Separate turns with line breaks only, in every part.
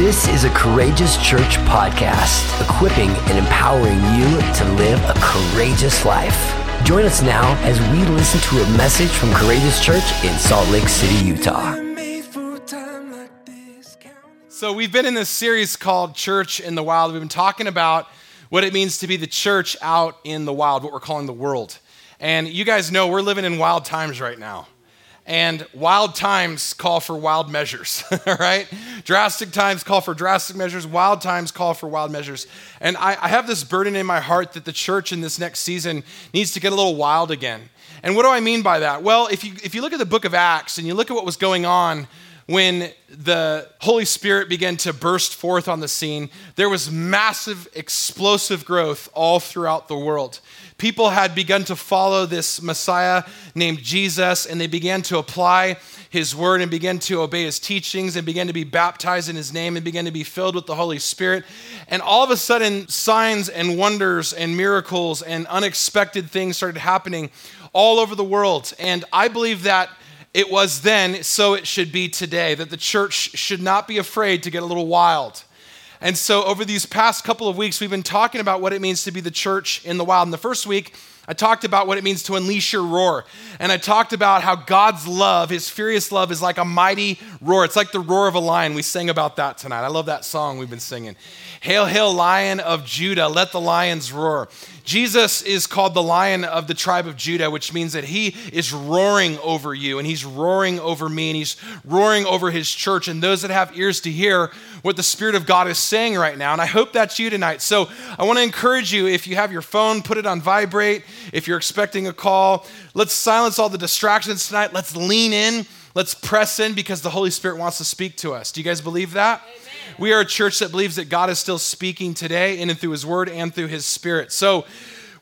This is a Courageous Church podcast, equipping and empowering you to live a courageous life. Join us now as we listen to a message from Courageous Church in Salt Lake City, Utah.
So, we've been in this series called Church in the Wild. We've been talking about what it means to be the church out in the wild, what we're calling the world. And you guys know we're living in wild times right now. And wild times call for wild measures, all right? Drastic times call for drastic measures, wild times call for wild measures. And I, I, have this burden in my heart that the church in this next season needs to get a little wild again. And what do I mean by that? Well, if you, if you look at the book of Acts and you look at what was going on when the Holy Spirit began to burst forth on the scene, there was massive, explosive growth all throughout the world people had begun to follow this Messiah named Jesus, and they began to apply his word and began to obey his teachings and began to be baptized in his name and began to be filled with the Holy Spirit. And all of a sudden, signs and wonders and miracles and unexpected things started happening all over the world. And I believe that it was then, so it should be today, that the church should not be afraid to get a little wild and so, over these past couple of weeks, we've been talking about what it means to be the church in the wild. In the first week, I talked about what it means to unleash your roar. And I talked about how God's love, his furious love, is like a mighty roar. It's like the roar of a lion. We sang about that tonight. I love that song we've been singing. Hail, hail, lion of Judah, let the lions roar. Jesus is called the lion of the tribe of Judah, which means that he is roaring over you and he's roaring over me and he's roaring over his church and those that have ears to hear what the Spirit of God is saying right now. And I hope that's you tonight. So I want to encourage you if you have your phone, put it on vibrate. If you're expecting a call, let's silence all the distractions tonight. Let's lean in. Let's press in because the Holy Spirit wants to speak to us. Do you guys believe that? Amen. We are a church that believes that God is still speaking today in and through His Word and through His Spirit. So,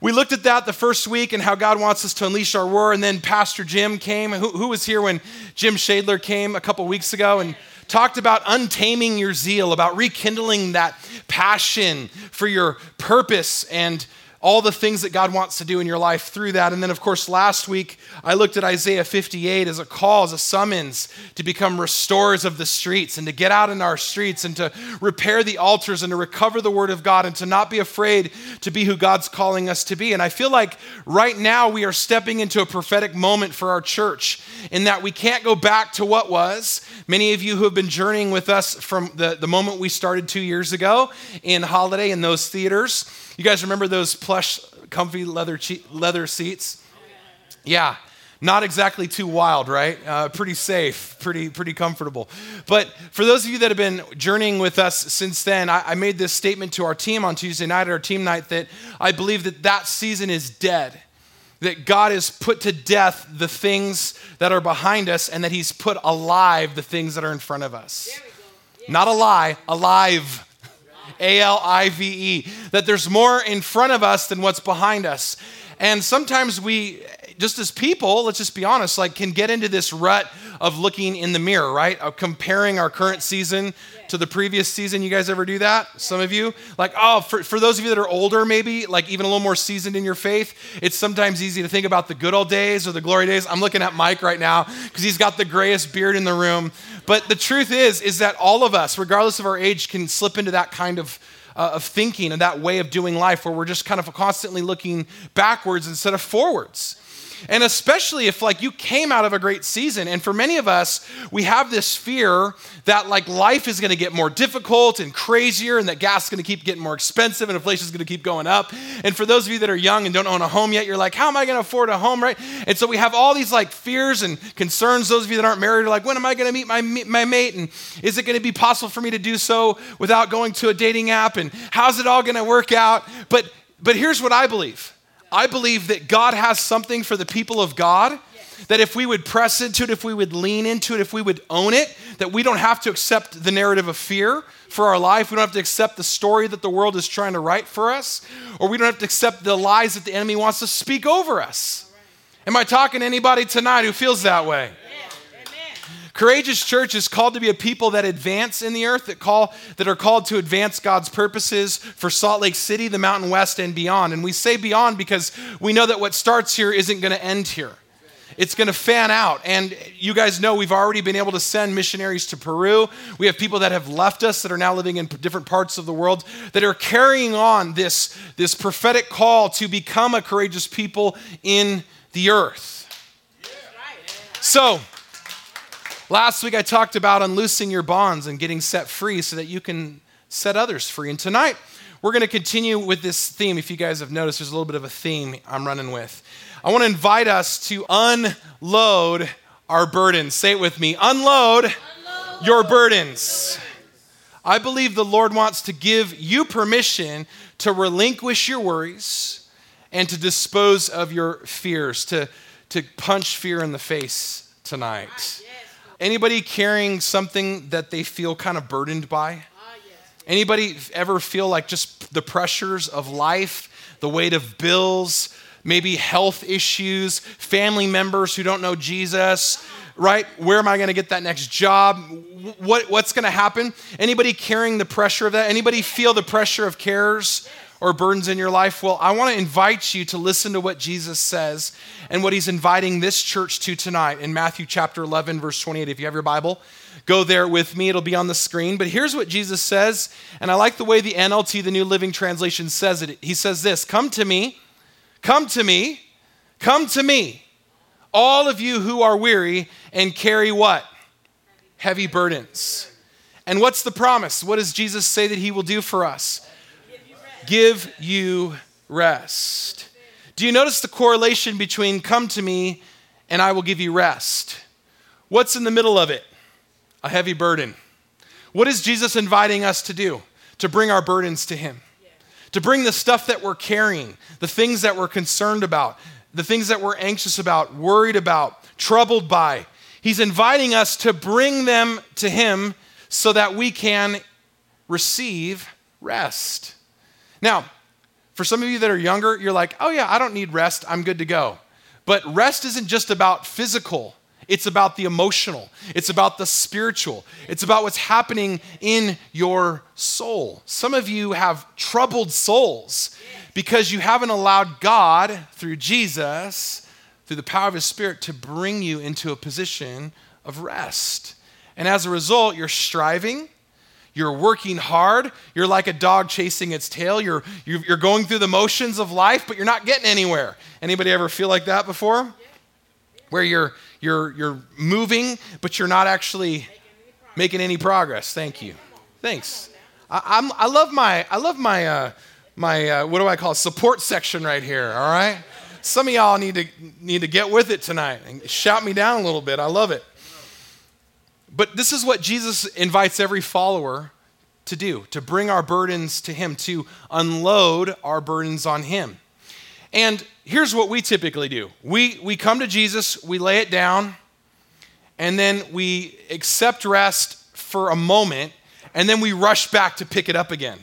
we looked at that the first week and how God wants us to unleash our roar. And then Pastor Jim came. Who, who was here when Jim Shadler came a couple weeks ago and talked about untaming your zeal, about rekindling that passion for your purpose and all the things that God wants to do in your life through that. And then, of course, last week I looked at Isaiah 58 as a call, as a summons to become restorers of the streets and to get out in our streets and to repair the altars and to recover the word of God and to not be afraid to be who God's calling us to be. And I feel like right now we are stepping into a prophetic moment for our church in that we can't go back to what was. Many of you who have been journeying with us from the, the moment we started two years ago in Holladay in those theaters you guys remember those plush, comfy leather, che- leather seats? Yeah, not exactly too wild, right? Uh, pretty safe, pretty, pretty comfortable. But for those of you that have been journeying with us since then, I, I made this statement to our team on Tuesday night at our team night that I believe that that season is dead that God has put to death the things that are behind us and that He's put alive the things that are in front of us. Yeah. Not a lie, alive. A L I V E, that there's more in front of us than what's behind us. And sometimes we, just as people, let's just be honest, like can get into this rut of looking in the mirror, right? Of comparing our current season to the previous season. You guys ever do that? Some of you? Like, oh, for, for those of you that are older, maybe, like even a little more seasoned in your faith, it's sometimes easy to think about the good old days or the glory days. I'm looking at Mike right now because he's got the grayest beard in the room. But the truth is, is that all of us, regardless of our age, can slip into that kind of uh, of thinking and that way of doing life where we're just kind of constantly looking backwards instead of forwards. And especially if like you came out of a great season. And for many of us, we have this fear that like life is going to get more difficult and crazier and that gas is going to keep getting more expensive and inflation is going to keep going up. And for those of you that are young and don't own a home yet, you're like, how am I going to afford a home, right? And so we have all these like fears and concerns. Those of you that aren't married are like, when am I going to meet my, my mate? And is it going to be possible for me to do so without going to a dating app? And how's it all going to work out? But but here's what I believe. I believe that God has something for the people of God. That if we would press into it, if we would lean into it, if we would own it, that we don't have to accept the narrative of fear for our life. We don't have to accept the story that the world is trying to write for us, or we don't have to accept the lies that the enemy wants to speak over us. Am I talking to anybody tonight who feels that way? Courageous Church is called to be a people that advance in the earth, that call that are called to advance God's purposes for Salt Lake City, the Mountain West, and beyond. And we say beyond because we know that what starts here isn't going to end here. it's going to fan out. And you guys know we've already been able to send missionaries to Peru. We have people that have left us that are now living in different parts of the world that are carrying on this, this prophetic call to become a courageous people in the earth. So, last week I talked about unloosing your bonds and getting set free so that you can set others free. And tonight, we're going to continue with this theme. If you guys have noticed, there's a little bit of a theme I'm running with. I want to invite us to unload our burdens. Say it with me unload, unload. your burdens. I believe the Lord wants to give you permission to relinquish your worries and to dispose of your fears, to, to punch fear in the face tonight. Anybody carrying something that they feel kind of burdened by? Ah, Anybody ever feel like just the pressures of life, the weight of bills, maybe health issues, family members who don't know Jesus, ah. right? Where am I going to get that next job? What, what's going to happen? Anybody carrying the pressure of that? Anybody feel the pressure of cares? Or burdens in your life? Well, I want to invite you to listen to what Jesus says and what he's inviting this church to tonight in Matthew chapter 11, verse 28. If you have your Bible, go there with me. It'll be on the screen. But here's what Jesus says, and I like the way the NLT, the New Living Translation, says it. He says this Come to me, come to me, come to me, all of you who are weary and carry what? Heavy burdens. And what's the promise? What does Jesus say that he will do for us? Give you rest. Do you notice the correlation between come to me and I will give you rest? What's in the middle of it? a heavy burden. What is Jesus inviting us to do? To bring our burdens to Him. To bring the stuff that we're carrying, the things that we're concerned about, the things that we're anxious about, worried about, troubled by. He's inviting us to bring them to Him so that we can receive rest. Now, for some of you that are younger, you're like, oh yeah, I don't need rest, I'm good to go. But rest isn't just about physical it's about the emotional, it's about the spiritual, it's about what's happening in your soul. Some of you have troubled souls because you haven't allowed God, through Jesus, through the power of His Spirit, to bring you into a position of rest. And as a result, you're striving. You're working hard. You're like a dog chasing its tail. You're, you're going through the motions of life, but you're not getting anywhere. Anybody ever feel like that before? Where you're, you're, you're moving, but you're not actually making any progress. Thank you. Thanks. I, I'm, I love my, I love my, uh, my uh, what do I call it? support section right here, all right? Some of y'all need to, need to get with it tonight and shout me down a little bit. I love it. But this is what Jesus invites every follower to do to bring our burdens to Him, to unload our burdens on Him. And here's what we typically do we, we come to Jesus, we lay it down, and then we accept rest for a moment, and then we rush back to pick it up again.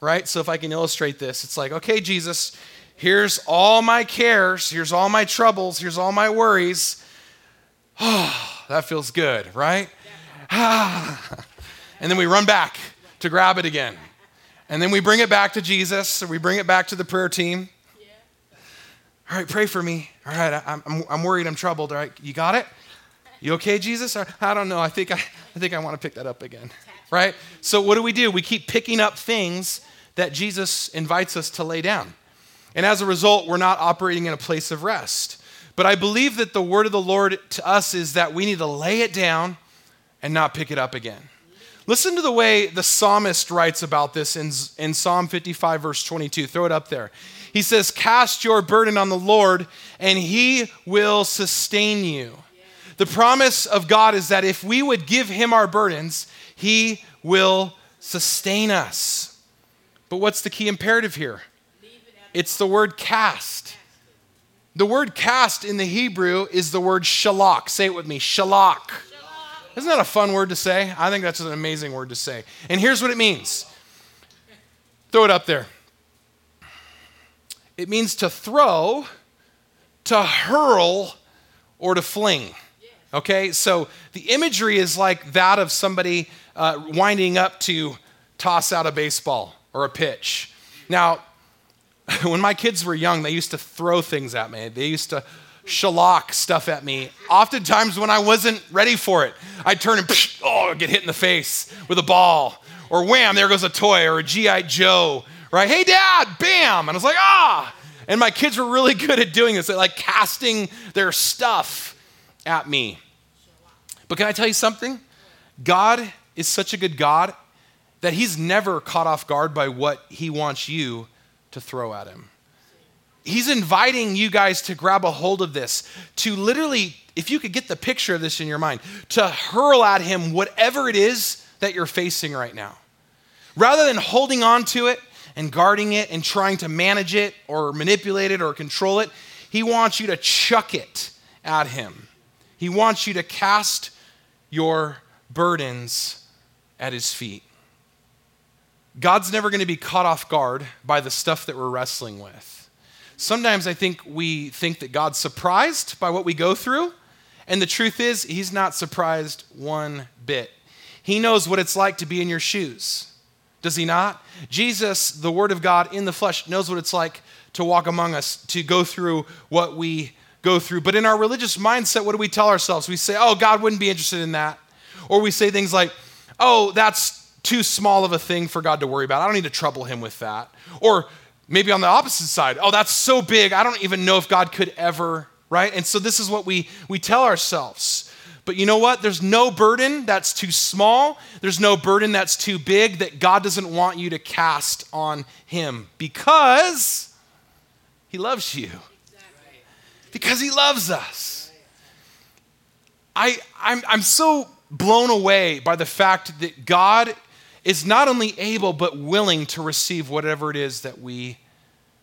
Right? So if I can illustrate this, it's like, okay, Jesus, here's all my cares, here's all my troubles, here's all my worries. Ah. That feels good, right? Ah. and then we run back to grab it again. And then we bring it back to Jesus, we bring it back to the prayer team. All right, pray for me. All right, I, I'm, I'm worried, I'm troubled. All right, you got it? You okay, Jesus? I don't know. I think I, I think I want to pick that up again. Right? So what do we do? We keep picking up things that Jesus invites us to lay down. And as a result, we're not operating in a place of rest. But I believe that the word of the Lord to us is that we need to lay it down and not pick it up again. Listen to the way the psalmist writes about this in, in Psalm 55, verse 22. Throw it up there. He says, Cast your burden on the Lord, and he will sustain you. The promise of God is that if we would give him our burdens, he will sustain us. But what's the key imperative here? It's the word cast. The word cast in the Hebrew is the word shalak. Say it with me shalak. Isn't that a fun word to say? I think that's an amazing word to say. And here's what it means throw it up there. It means to throw, to hurl, or to fling. Okay, so the imagery is like that of somebody uh, winding up to toss out a baseball or a pitch. Now, when my kids were young, they used to throw things at me. They used to shalak stuff at me. Oftentimes, when I wasn't ready for it, I'd turn and psh, oh, get hit in the face with a ball, or wham, there goes a toy, or a GI Joe, right? Hey, Dad, bam, and I was like, ah. And my kids were really good at doing this, They're like casting their stuff at me. But can I tell you something? God is such a good God that He's never caught off guard by what He wants you to throw at Him. He's inviting you guys to grab a hold of this, to literally, if you could get the picture of this in your mind, to hurl at Him whatever it is that you're facing right now. Rather than holding on to it and guarding it and trying to manage it or manipulate it or control it, He wants you to chuck it at Him. He wants you to cast your burdens at His feet. God's never going to be caught off guard by the stuff that we're wrestling with. Sometimes I think we think that God's surprised by what we go through, and the truth is, He's not surprised one bit. He knows what it's like to be in your shoes. Does He not? Jesus, the Word of God in the flesh, knows what it's like to walk among us, to go through what we go through. But in our religious mindset, what do we tell ourselves? We say, oh, God wouldn't be interested in that. Or we say things like, oh, that's too small of a thing for God to worry about. I don't need to trouble him with that. Or maybe on the opposite side, oh, that's so big, I don't even know if God could ever, right? And so this is what we, we tell ourselves. But you know what? There's no burden that's too small. There's no burden that's too big that God doesn't want you to cast on Him because He loves you. Because He loves us. I, I'm, I'm so blown away by the fact that God is not only able but willing to receive whatever it is that we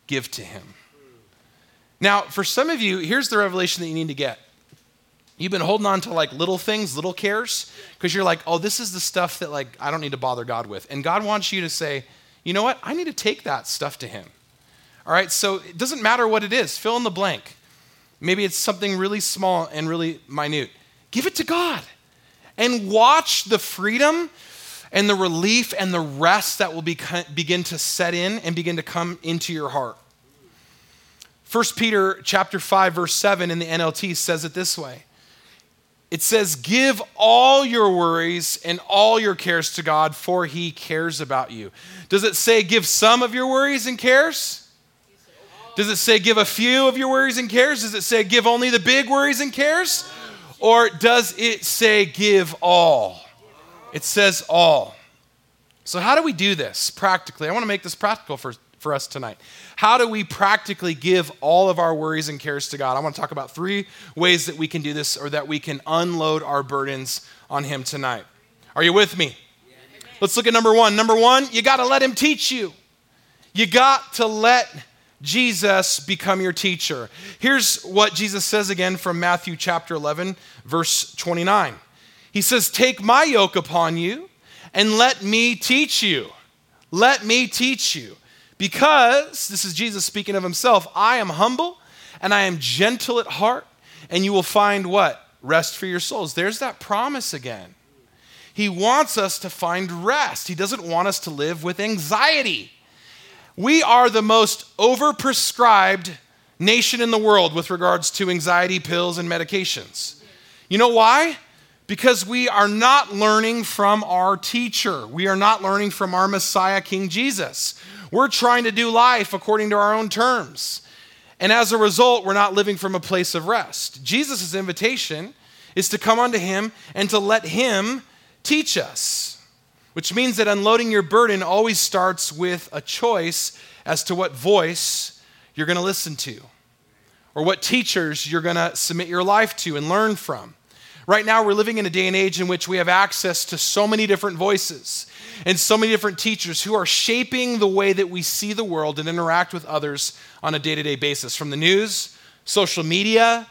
give to him. Now, for some of you, here's the revelation that you need to get. You've been holding on to like little things, little cares, because you're like, oh, this is the stuff that like I don't need to bother God with. And God wants you to say, you know what? I need to take that stuff to him. All right, so it doesn't matter what it is, fill in the blank. Maybe it's something really small and really minute. Give it to God and watch the freedom and the relief and the rest that will be, begin to set in and begin to come into your heart. 1 Peter chapter 5 verse 7 in the NLT says it this way. It says, "Give all your worries and all your cares to God, for he cares about you." Does it say give some of your worries and cares? Does it say give a few of your worries and cares? Does it say give only the big worries and cares? Or does it say give all? It says all. So, how do we do this practically? I want to make this practical for, for us tonight. How do we practically give all of our worries and cares to God? I want to talk about three ways that we can do this or that we can unload our burdens on Him tonight. Are you with me? Let's look at number one. Number one, you got to let Him teach you. You got to let Jesus become your teacher. Here's what Jesus says again from Matthew chapter 11, verse 29. He says, Take my yoke upon you and let me teach you. Let me teach you. Because, this is Jesus speaking of himself, I am humble and I am gentle at heart, and you will find what? Rest for your souls. There's that promise again. He wants us to find rest. He doesn't want us to live with anxiety. We are the most overprescribed nation in the world with regards to anxiety pills and medications. You know why? Because we are not learning from our teacher. We are not learning from our Messiah, King Jesus. We're trying to do life according to our own terms. And as a result, we're not living from a place of rest. Jesus' invitation is to come unto him and to let him teach us, which means that unloading your burden always starts with a choice as to what voice you're going to listen to or what teachers you're going to submit your life to and learn from. Right now, we're living in a day and age in which we have access to so many different voices and so many different teachers who are shaping the way that we see the world and interact with others on a day to day basis. From the news, social media,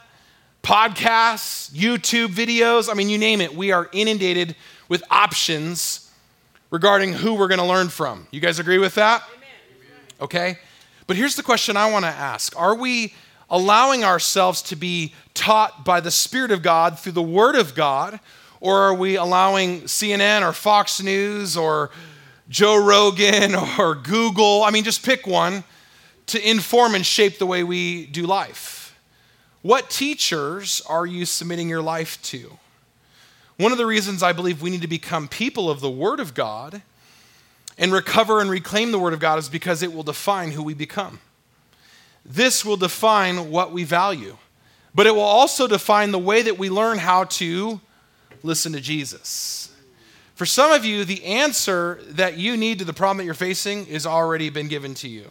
podcasts, YouTube videos, I mean, you name it, we are inundated with options regarding who we're going to learn from. You guys agree with that? Okay. But here's the question I want to ask Are we allowing ourselves to be taught by the Spirit of God through the Word of God? Or are we allowing CNN or Fox News or Joe Rogan or Google, I mean, just pick one, to inform and shape the way we do life? What teachers are you submitting your life to? One of the reasons I believe we need to become people of the Word of God and recover and reclaim the Word of God is because it will define who we become. This will define what we value, but it will also define the way that we learn how to listen to Jesus. For some of you, the answer that you need to the problem that you're facing has already been given to you,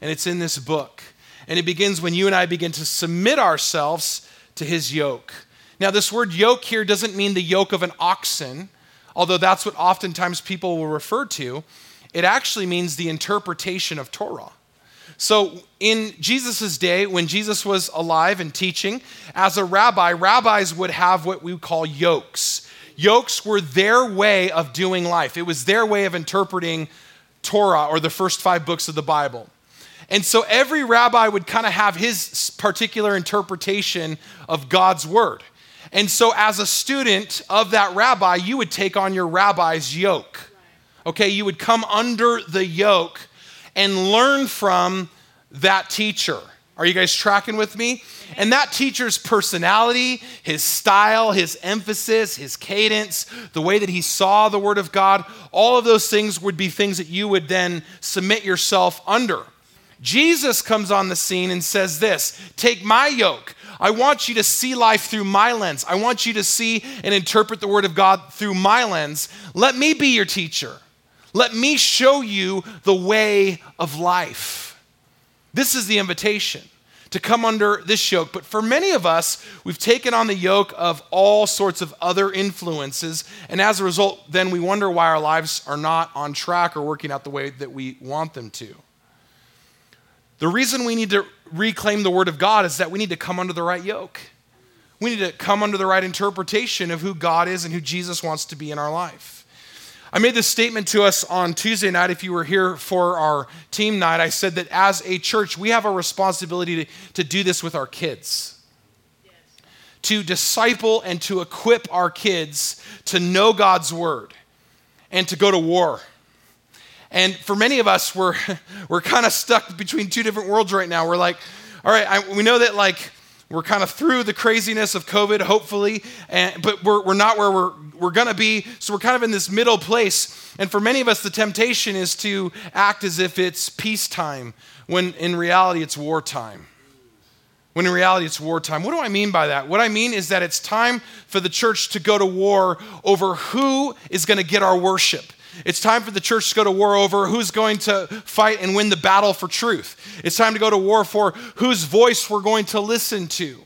and it's in this book. And it begins when you and I begin to submit ourselves to his yoke. Now, this word yoke here doesn't mean the yoke of an oxen, although that's what oftentimes people will refer to. It actually means the interpretation of Torah. So, in Jesus' day, when Jesus was alive and teaching, as a rabbi, rabbis would have what we call yokes. Yokes were their way of doing life, it was their way of interpreting Torah or the first five books of the Bible. And so every rabbi would kind of have his particular interpretation of God's word. And so, as a student of that rabbi, you would take on your rabbi's yoke. Okay, you would come under the yoke and learn from that teacher. Are you guys tracking with me? And that teacher's personality, his style, his emphasis, his cadence, the way that he saw the Word of God, all of those things would be things that you would then submit yourself under. Jesus comes on the scene and says this Take my yoke. I want you to see life through my lens. I want you to see and interpret the Word of God through my lens. Let me be your teacher. Let me show you the way of life. This is the invitation to come under this yoke. But for many of us, we've taken on the yoke of all sorts of other influences. And as a result, then we wonder why our lives are not on track or working out the way that we want them to. The reason we need to reclaim the Word of God is that we need to come under the right yoke. We need to come under the right interpretation of who God is and who Jesus wants to be in our life. I made this statement to us on Tuesday night. If you were here for our team night, I said that as a church, we have a responsibility to, to do this with our kids. Yes. To disciple and to equip our kids to know God's word and to go to war and for many of us, we're, we're kind of stuck between two different worlds right now. We're like, all right, I, we know that like we're kind of through the craziness of COVID, hopefully, and, but we're, we're not where we're, we're going to be. So we're kind of in this middle place. And for many of us, the temptation is to act as if it's peacetime, when in reality, it's wartime. When in reality, it's wartime. What do I mean by that? What I mean is that it's time for the church to go to war over who is going to get our worship. It's time for the church to go to war over who's going to fight and win the battle for truth. It's time to go to war for whose voice we're going to listen to,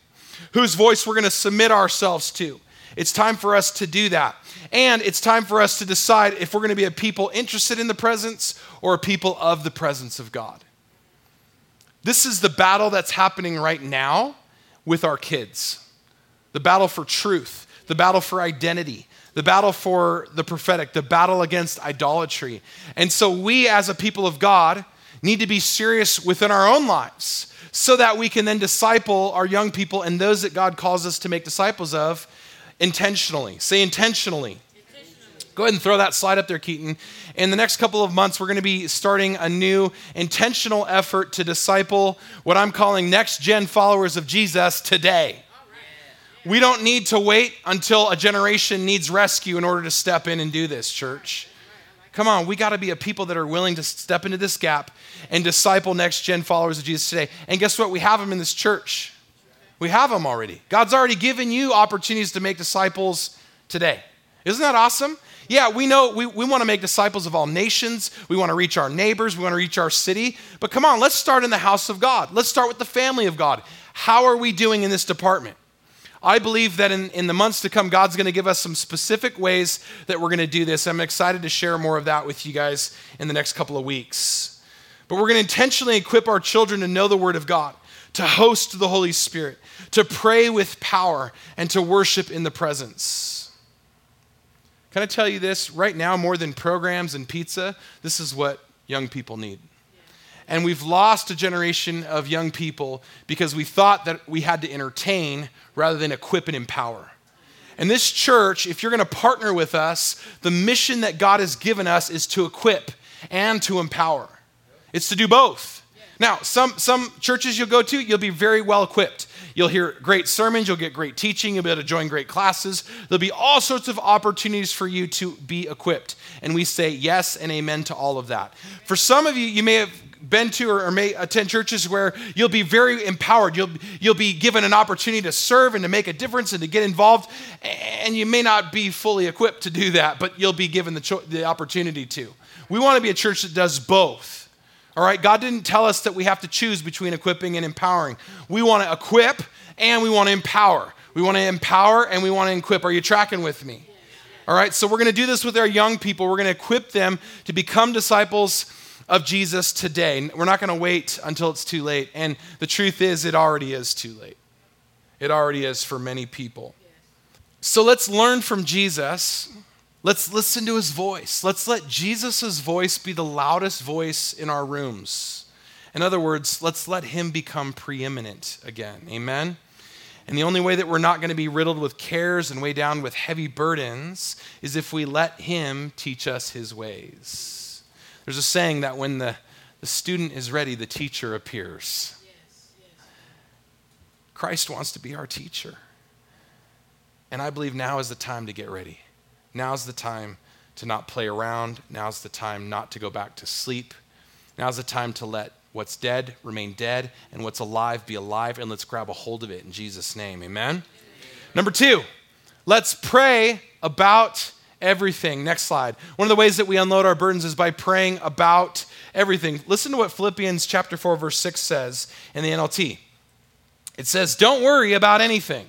whose voice we're going to submit ourselves to. It's time for us to do that. And it's time for us to decide if we're going to be a people interested in the presence or a people of the presence of God. This is the battle that's happening right now with our kids the battle for truth, the battle for identity, the battle for the prophetic, the battle against idolatry. And so we, as a people of God, need to be serious within our own lives so that we can then disciple our young people and those that God calls us to make disciples of intentionally. Say intentionally. Go ahead and throw that slide up there, Keaton. In the next couple of months, we're going to be starting a new intentional effort to disciple what I'm calling next gen followers of Jesus today. We don't need to wait until a generation needs rescue in order to step in and do this, church. Come on, we got to be a people that are willing to step into this gap and disciple next gen followers of Jesus today. And guess what? We have them in this church. We have them already. God's already given you opportunities to make disciples today. Isn't that awesome? Yeah, we know we, we want to make disciples of all nations. We want to reach our neighbors. We want to reach our city. But come on, let's start in the house of God. Let's start with the family of God. How are we doing in this department? I believe that in, in the months to come, God's going to give us some specific ways that we're going to do this. I'm excited to share more of that with you guys in the next couple of weeks. But we're going to intentionally equip our children to know the Word of God, to host the Holy Spirit, to pray with power, and to worship in the presence. Can I tell you this? Right now, more than programs and pizza, this is what young people need. And we've lost a generation of young people because we thought that we had to entertain rather than equip and empower. And this church, if you're going to partner with us, the mission that God has given us is to equip and to empower. It's to do both. Now, some, some churches you'll go to, you'll be very well equipped. You'll hear great sermons, you'll get great teaching, you'll be able to join great classes. There'll be all sorts of opportunities for you to be equipped. And we say yes and amen to all of that. For some of you, you may have been to or, may attend churches where you'll be very empowered. You'll, you'll be given an opportunity to serve and to make a difference and to get involved. And you may not be fully equipped to do that, but you'll be given the, cho- the opportunity to. We want to be a church that does both. All right, God didn't tell us that we have to choose between equipping and empowering. We want to equip and we want to empower. We want to empower and we want to equip. Are you tracking with me? All right, so we're going to do this with our young people. We're going to equip them to become disciples of Jesus today. We're not going to wait until it's too late. And the truth is, it already is too late. It already is for many people. So let's learn from Jesus. Let's listen to his voice. Let's let Jesus' voice be the loudest voice in our rooms. In other words, let's let him become preeminent again. Amen? And the only way that we're not going to be riddled with cares and weighed down with heavy burdens is if we let him teach us his ways. There's a saying that when the, the student is ready, the teacher appears. Christ wants to be our teacher. And I believe now is the time to get ready. Now's the time to not play around. Now's the time not to go back to sleep. Now's the time to let what's dead remain dead and what's alive be alive. And let's grab a hold of it in Jesus' name. Amen? Amen. Number two, let's pray about everything. Next slide. One of the ways that we unload our burdens is by praying about everything. Listen to what Philippians chapter 4 verse 6 says in the NLT. It says, "Don't worry about anything.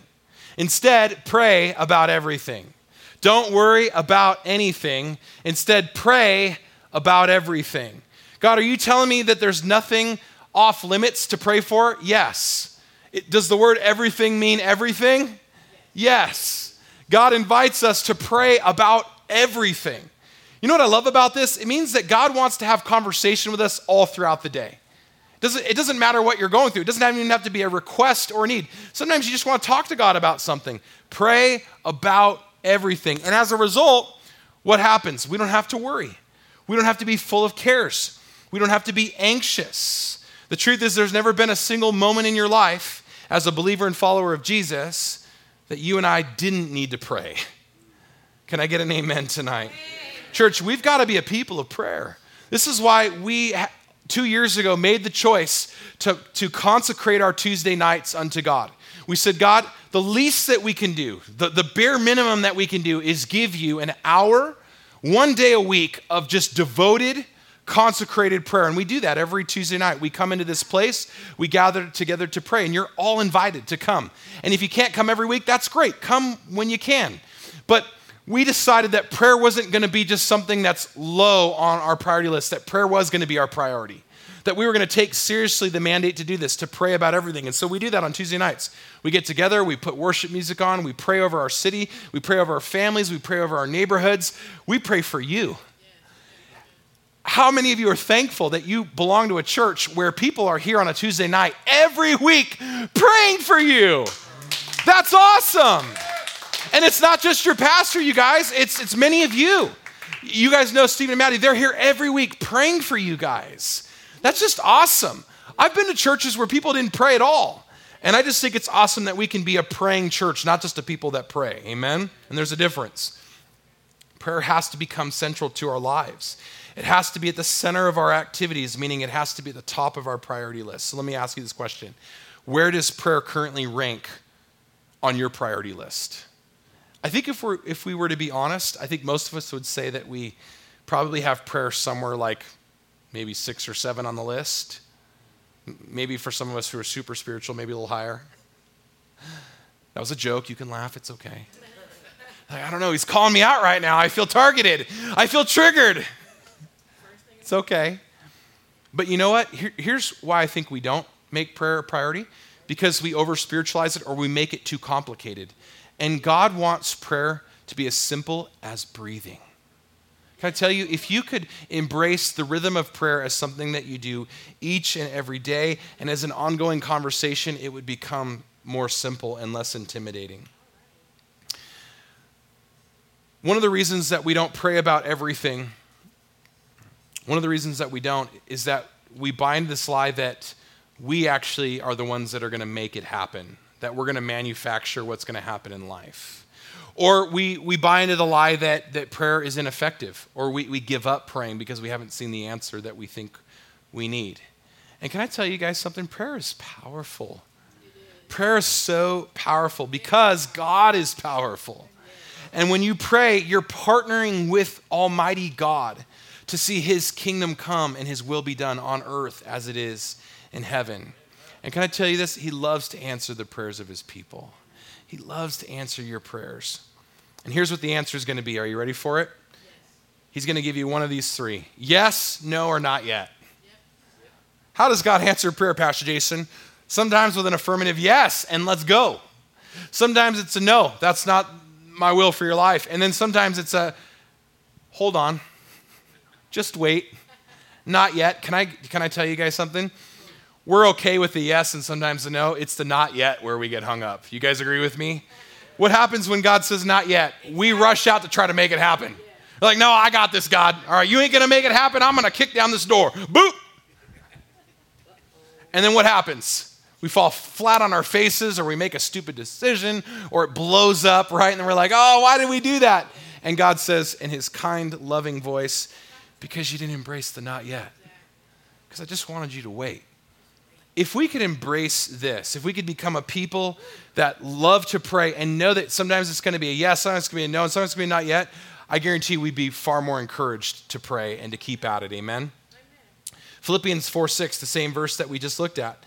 Instead, pray about everything." Don't worry about anything. Instead, pray about everything. God, are you telling me that there's nothing off limits to pray for? Yes. It, does the word everything mean everything? Yes. God invites us to pray about everything. You know what I love about this? It means that God wants to have conversation with us all throughout the day. It doesn't, matter what you're going through. It doesn't even have to be a request or a need. Sometimes you just want to talk to God about something. Pray about everything. And as a result, what happens? We don't have to worry. We don't have to be full of cares. We don't have to be anxious. The truth is, there's never been a single moment in your life as a believer and follower of Jesus that you and I didn't need to pray. Can I get an amen tonight? Church, we've got to be a people of prayer. This is why we, two years ago, made the choice to, to consecrate our Tuesday nights unto God. We said, God, the least that we can do, the, the bare minimum that we can do is give you an hour, one day a week of just devoted, consecrated prayer. And we do that every Tuesday night. We come into this place, we gather together to pray, and you're all invited to come. And if you can't come every week, that's great. Come when you can. But we decided that prayer wasn't going to be just something that's low on our priority list, that prayer was going to be our priority. That we were going to take seriously the mandate to do this, to pray about everything. And so we do that on Tuesday nights. We get together, we put worship music on, we pray over our city, we pray over our families, we pray over our neighborhoods, we pray for you. How many of you are thankful that you belong to a church where people are here on a Tuesday night every week praying for you? That's awesome. And it's not just your pastor, you guys, it's, it's many of you. You guys know Stephen and Maddie, they're here every week praying for you guys. That's just awesome. I've been to churches where people didn't pray at all. And I just think it's awesome that we can be a praying church, not just a people that pray. Amen? And there's a difference. Prayer has to become central to our lives. It has to be at the center of our activities, meaning it has to be at the top of our priority list. So let me ask you this question Where does prayer currently rank on your priority list? I think if, we're, if we were to be honest, I think most of us would say that we probably have prayer somewhere like maybe six or seven on the list. Maybe for some of us who are super spiritual, maybe a little higher. That was a joke. You can laugh, it's okay. Like, I don't know, he's calling me out right now. I feel targeted. I feel triggered. It's okay. But you know what? Here, here's why I think we don't make prayer a priority because we over spiritualize it or we make it too complicated. And God wants prayer to be as simple as breathing. Can I tell you, if you could embrace the rhythm of prayer as something that you do each and every day and as an ongoing conversation, it would become more simple and less intimidating. One of the reasons that we don't pray about everything one of the reasons that we don't is that we bind this lie that we actually are the ones that are going to make it happen, that we're going to manufacture what's going to happen in life. Or we, we buy into the lie that, that prayer is ineffective, or we, we give up praying because we haven't seen the answer that we think we need. And can I tell you guys something? Prayer is powerful. Prayer is so powerful because God is powerful. And when you pray, you're partnering with Almighty God to see His kingdom come and His will be done on earth as it is in heaven. And can I tell you this? He loves to answer the prayers of His people. He loves to answer your prayers. And here's what the answer is going to be. Are you ready for it? He's going to give you one of these three yes, no, or not yet. How does God answer prayer, Pastor Jason? Sometimes with an affirmative yes, and let's go. Sometimes it's a no, that's not my will for your life. And then sometimes it's a hold on, just wait, not yet. Can I, can I tell you guys something? We're okay with the yes and sometimes the no. It's the not yet where we get hung up. You guys agree with me? What happens when God says not yet? We rush out to try to make it happen. We're like, no, I got this, God. All right, you ain't gonna make it happen. I'm gonna kick down this door. Boop. And then what happens? We fall flat on our faces, or we make a stupid decision, or it blows up, right? And we're like, oh, why did we do that? And God says in his kind, loving voice, because you didn't embrace the not yet. Because I just wanted you to wait. If we could embrace this, if we could become a people that love to pray and know that sometimes it's going to be a yes, sometimes it's going to be a no, and sometimes it's going to be a not yet, I guarantee we'd be far more encouraged to pray and to keep at it. Amen? Amen. Philippians 4 6, the same verse that we just looked at,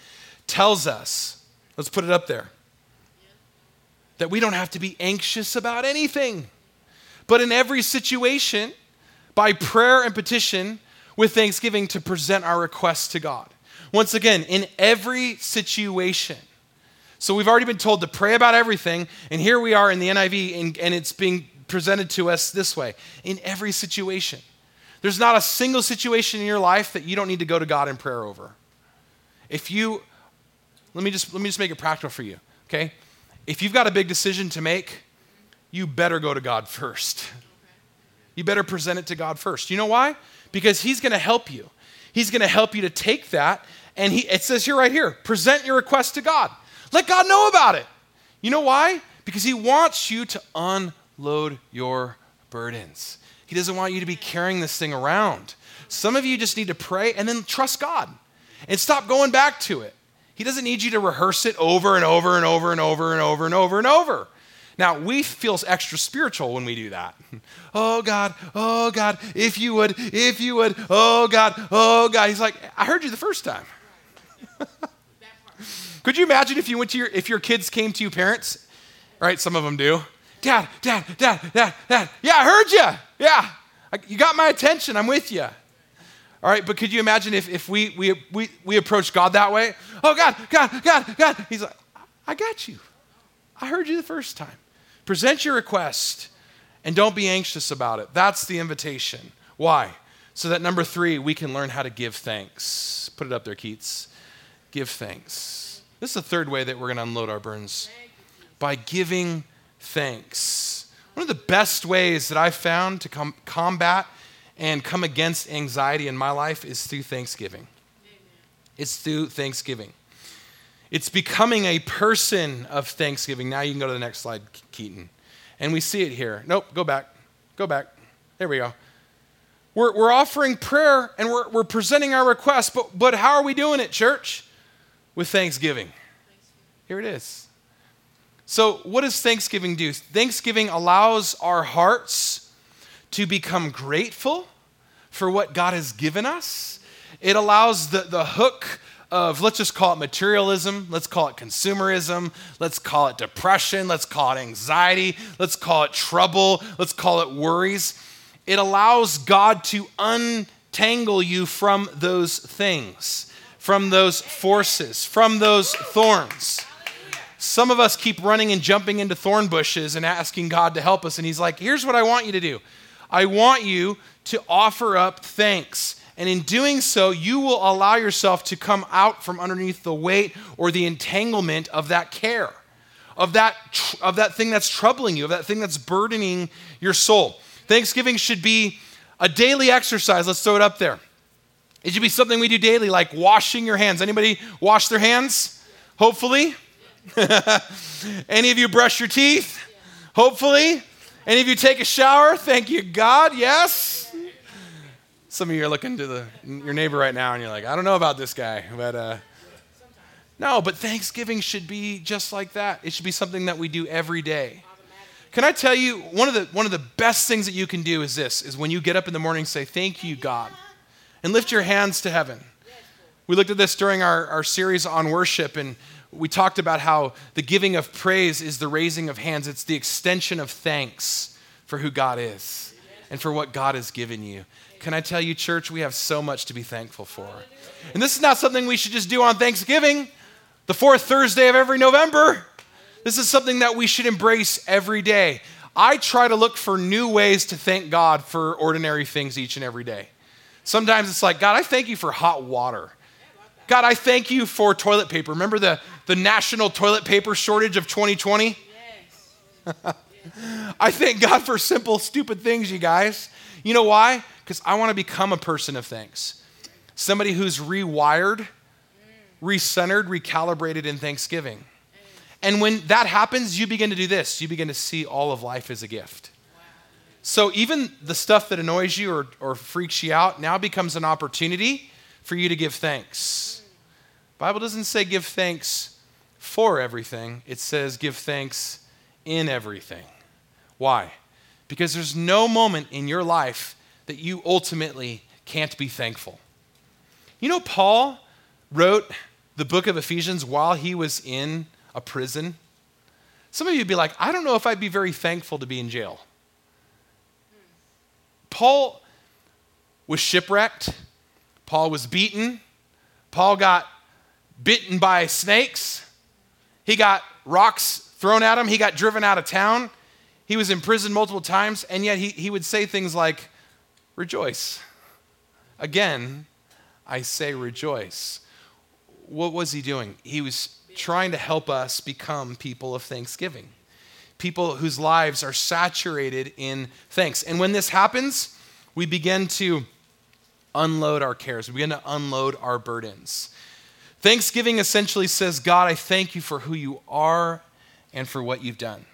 tells us, let's put it up there, that we don't have to be anxious about anything. But in every situation, by prayer and petition with thanksgiving to present our requests to God. Once again, in every situation. So we've already been told to pray about everything, and here we are in the NIV, and, and it's being presented to us this way in every situation. There's not a single situation in your life that you don't need to go to God in prayer over. If you, let me just, let me just make it practical for you, okay? If you've got a big decision to make, you better go to God first. You better present it to God first. You know why? Because He's going to help you. He's going to help you to take that, and he, it says here, right here, present your request to God. Let God know about it. You know why? Because He wants you to unload your burdens. He doesn't want you to be carrying this thing around. Some of you just need to pray and then trust God and stop going back to it. He doesn't need you to rehearse it over and over and over and over and over and over and over. Now, we feel extra spiritual when we do that. Oh God, oh God, if you would, if you would, oh God, oh God. He's like, I heard you the first time. Could you imagine if you went to your, if your kids came to you parents, right? Some of them do. Dad, dad, dad, dad, dad. Yeah, I heard you. Yeah, you got my attention. I'm with you. All right, but could you imagine if, if we, we, we, we approach God that way? Oh, God, God, God, God. He's like, I got you. I heard you the first time. Present your request and don't be anxious about it. That's the invitation. Why? So that number three, we can learn how to give thanks. Put it up there, Keats. Give thanks. This is the third way that we're going to unload our burdens by giving thanks. One of the best ways that I've found to com- combat and come against anxiety in my life is through thanksgiving. It's through thanksgiving. It's becoming a person of thanksgiving. Now you can go to the next slide, Keaton. And we see it here. Nope, go back. Go back. There we go. We're, we're offering prayer and we're, we're presenting our request, but, but how are we doing it, church? With thanksgiving. Here it is. So, what does Thanksgiving do? Thanksgiving allows our hearts to become grateful for what God has given us. It allows the, the hook of, let's just call it materialism, let's call it consumerism, let's call it depression, let's call it anxiety, let's call it trouble, let's call it worries. It allows God to untangle you from those things, from those forces, from those thorns. Some of us keep running and jumping into thorn bushes and asking God to help us. And He's like, here's what I want you to do I want you to offer up thanks and in doing so, you will allow yourself to come out from underneath the weight or the entanglement of that care, of that, of that thing that's troubling you, of that thing that's burdening your soul. Thanksgiving should be a daily exercise. Let's throw it up there. It should be something we do daily, like washing your hands. Anybody wash their hands? Hopefully. Any of you brush your teeth? Hopefully. Any of you take a shower? Thank you, God. Yes. Some of you are looking to the, your neighbor right now and you're like, I don't know about this guy. But uh, no, but Thanksgiving should be just like that. It should be something that we do every day. Can I tell you, one of the, one of the best things that you can do is this, is when you get up in the morning say, thank you, God and lift your hands to heaven. We looked at this during our, our series on worship, and we talked about how the giving of praise is the raising of hands, it's the extension of thanks for who God is and for what God has given you. Can I tell you, church, we have so much to be thankful for. And this is not something we should just do on Thanksgiving, the fourth Thursday of every November. This is something that we should embrace every day. I try to look for new ways to thank God for ordinary things each and every day. Sometimes it's like, God, I thank you for hot water. God, I thank you for toilet paper. Remember the, the national toilet paper shortage of 2020? Yes. I thank God for simple, stupid things, you guys. You know why? Because I want to become a person of thanks. Somebody who's rewired, recentered, recalibrated in thanksgiving. And when that happens, you begin to do this. You begin to see all of life as a gift. So even the stuff that annoys you or, or freaks you out now becomes an opportunity for you to give thanks. Bible doesn't say give thanks for everything. It says give thanks in everything. Why? Because there's no moment in your life that you ultimately can't be thankful. You know, Paul wrote the book of Ephesians while he was in a prison. Some of you would be like, I don't know if I'd be very thankful to be in jail. Paul was shipwrecked, Paul was beaten, Paul got bitten by snakes, he got rocks thrown at him, he got driven out of town, he was in prison multiple times, and yet he, he would say things like, Rejoice. Again, I say rejoice. What was he doing? He was trying to help us become people of thanksgiving people whose lives are saturated in thanks. And when this happens, we begin to unload our cares, we begin to unload our burdens. Thanksgiving essentially says, God, I thank you for who you are and for what you've done.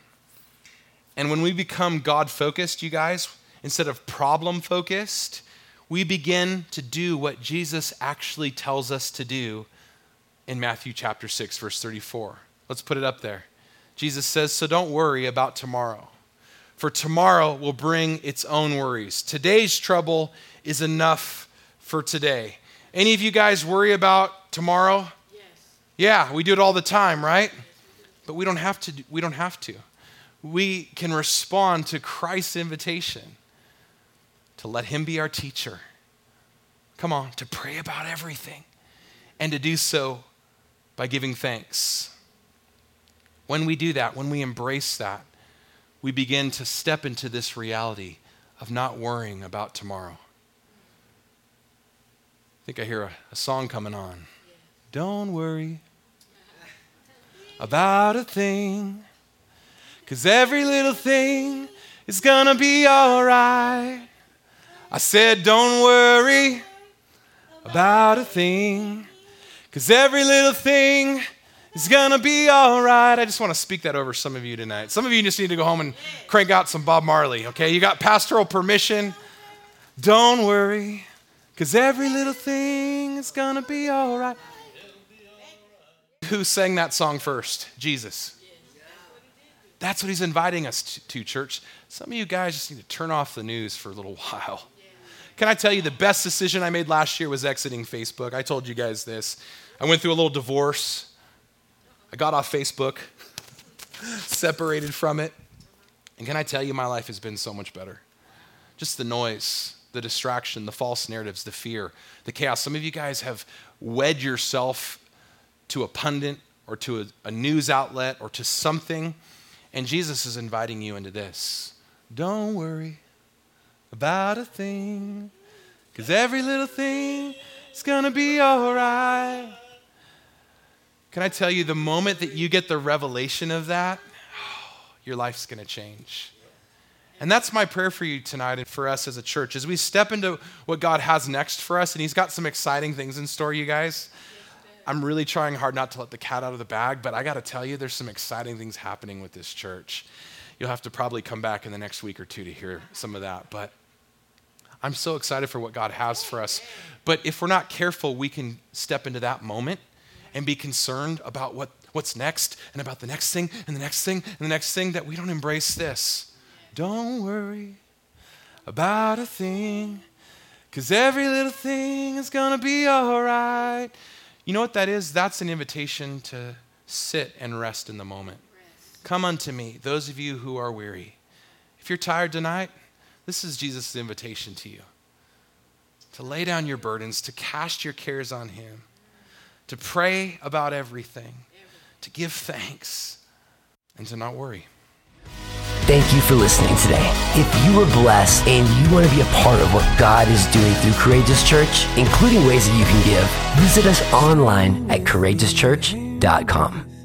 And when we become God focused, you guys, instead of problem focused, we begin to do what Jesus actually tells us to do in Matthew chapter 6, verse 34. Let's put it up there. Jesus says, So don't worry about tomorrow, for tomorrow will bring its own worries. Today's trouble is enough for today. Any of you guys worry about tomorrow? Yes. Yeah, we do it all the time, right? But we don't have to. We don't have to. We can respond to Christ's invitation to let Him be our teacher. Come on, to pray about everything and to do so by giving thanks. When we do that, when we embrace that, we begin to step into this reality of not worrying about tomorrow. I think I hear a, a song coming on. Don't worry about a thing, because every little thing is gonna be alright. I said, Don't worry about a thing, because every little thing it's gonna be all right. I just want to speak that over some of you tonight. Some of you just need to go home and crank out some Bob Marley, okay? You got pastoral permission. Don't worry, because every little thing is gonna be all right. Who sang that song first? Jesus. That's what he's inviting us to, to, church. Some of you guys just need to turn off the news for a little while. Can I tell you the best decision I made last year was exiting Facebook? I told you guys this. I went through a little divorce. I got off Facebook, separated from it. And can I tell you, my life has been so much better. Just the noise, the distraction, the false narratives, the fear, the chaos. Some of you guys have wed yourself to a pundit or to a, a news outlet or to something, and Jesus is inviting you into this. Don't worry about a thing, because every little thing is going to be all right. Can I tell you, the moment that you get the revelation of that, your life's going to change. And that's my prayer for you tonight and for us as a church as we step into what God has next for us. And He's got some exciting things in store, you guys. I'm really trying hard not to let the cat out of the bag, but I got to tell you, there's some exciting things happening with this church. You'll have to probably come back in the next week or two to hear some of that. But I'm so excited for what God has for us. But if we're not careful, we can step into that moment and be concerned about what, what's next and about the next thing and the next thing and the next thing that we don't embrace this. Don't worry about a thing, because every little thing is going to be all right. You know what that is? That's an invitation to sit and rest in the moment. Come unto me, those of you who are weary. If you're tired tonight, this is Jesus' invitation to you to lay down your burdens, to cast your cares on Him, to pray about everything, to give thanks, and to not worry.
Thank you for listening today. If you were blessed and you want to be a part of what God is doing through Courageous Church, including ways that you can give, visit us online at courageouschurch.com.